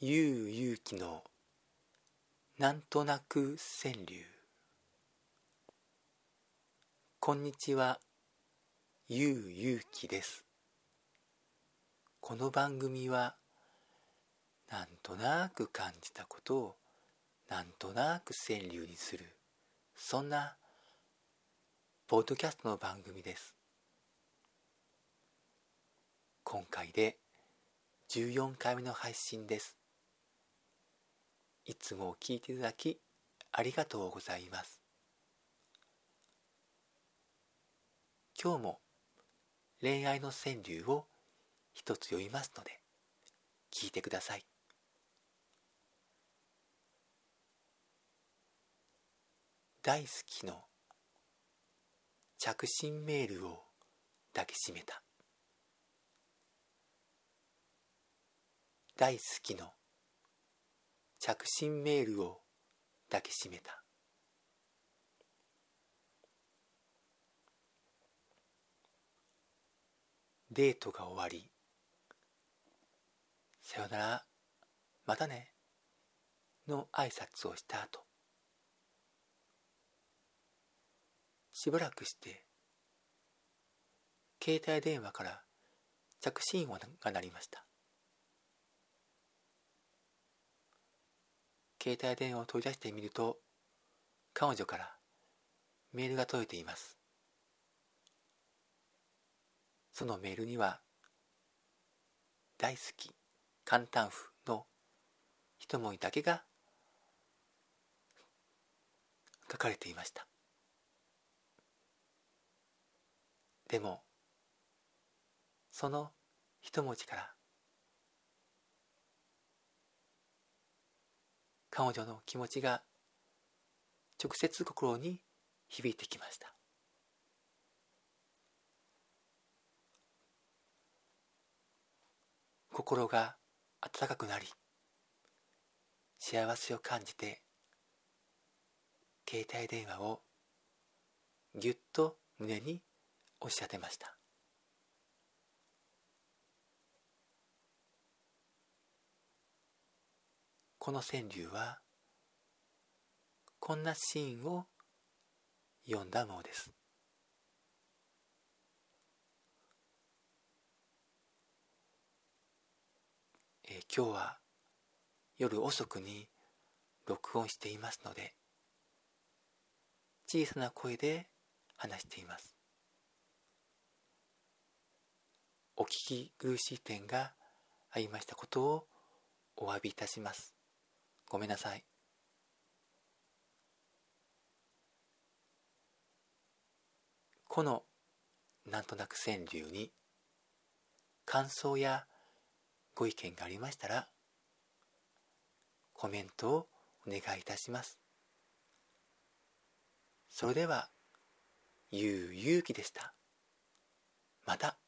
ゆうゆうきのなんとなく川柳。こんにちは。ゆうゆうきです。この番組はなんとなく感じたことをなんとなく川柳にするそんなポッドキャストの番組です。今回で14回目の配信です。いつも聞いていただきありがとうございます。今日も恋愛の川柳を一つ読みますので聞いてください。大好きの着信メールを抱きしめた。大好きの着信メールを抱きしめた。デートが終わり。さよなら。またね。の挨拶をした後。しばらくして携帯電話から着信音が鳴りました。携帯電話を取り出してみると彼女からメールが届いています。そのメールには大好き簡単符の一文字だけが書かれていました。でもその一文字から彼女の気持ちが直接心に響いてきました。心が温かくなり幸せを感じて携帯電話をぎゅっと胸に押し当てました。この川柳はこんなシーンを読んだものです。えー、今日は夜遅くに録音していますので小さな声で話しています。お聞き苦しい点がありましたことをお詫びいたします。ごめんなさい。このなんとなく川柳に感想やご意見がありましたらコメントをお願いいたします。それではゆうゆうきでした。また。